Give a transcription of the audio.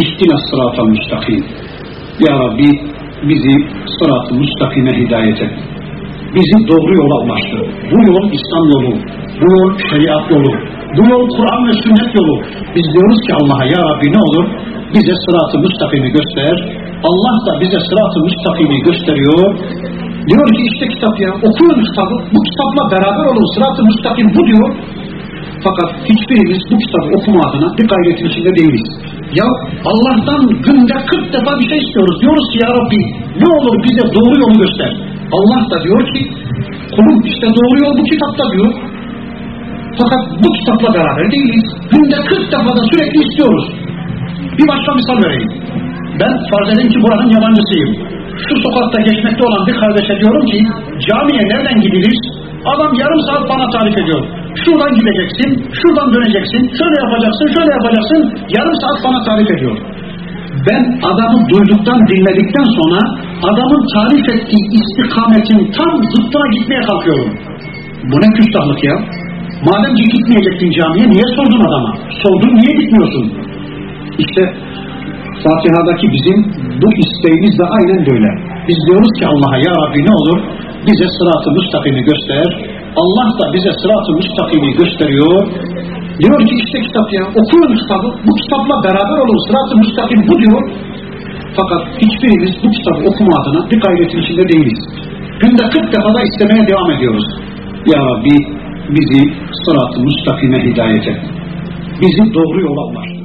İhtina sıratal müstakim. Ya Rabbi bizi sırat-ı müstakime hidayet et. Bizi doğru yola ulaştır. Bu yol İslam yolu, bu yol şeriat yolu, bu yol Kur'an ve sünnet yolu. Biz diyoruz ki Allah'a ya Rabbi ne olur bize sırat-ı müstakimi göster. Allah da bize sırat-ı müstakimi gösteriyor. Diyor ki işte kitap ya okuyun kitabı. Bu kitapla beraber olun sırat-ı müstakim bu diyor. Fakat hiçbirimiz bu kitabı okuma adına bir gayretin içinde değiliz. Ya Allah'tan günde 40 defa bir şey istiyoruz. Diyoruz ki ya Rabbi ne olur bize doğru yolu göster. Allah da diyor ki kulum işte doğru yol bu kitapta diyor. Fakat bu kitapla beraber değiliz. Günde 40 defa da sürekli istiyoruz. Bir başka misal vereyim. Ben farz edin ki buranın yabancısıyım. Şu sokakta geçmekte olan bir kardeşe diyorum ki camiye nereden gidilir? Adam yarım saat bana tarif ediyor. Şuradan gideceksin, şuradan döneceksin, şöyle yapacaksın, şöyle yapacaksın. Yarım saat bana tarif ediyor. Ben adamı duyduktan, dinledikten sonra adamın tarif ettiği istikametin tam zıttına gitmeye kalkıyorum. Bu ne küstahlık ya? Madem ki gitmeyecektin camiye niye sordun adama? Sordun niye gitmiyorsun? İşte Fatiha'daki bizim bu isteğimiz de aynen böyle. Biz diyoruz ki Allah'a ya Rabbi ne olur bize sırat-ı müstakimi göster. Allah da bize sırat-ı müstakimi gösteriyor. Diyor ki işte kitap ya okuyun kitabı. Bu kitapla beraber olun sırat-ı müstakim bu diyor. Fakat hiçbirimiz bu kitabı okuma adına bir gayretin içinde değiliz. Günde 40 defa da istemeye devam ediyoruz. Ya Rabbi bizi sırat-ı müstakime hidayet et. Bizi doğru yola ulaştır.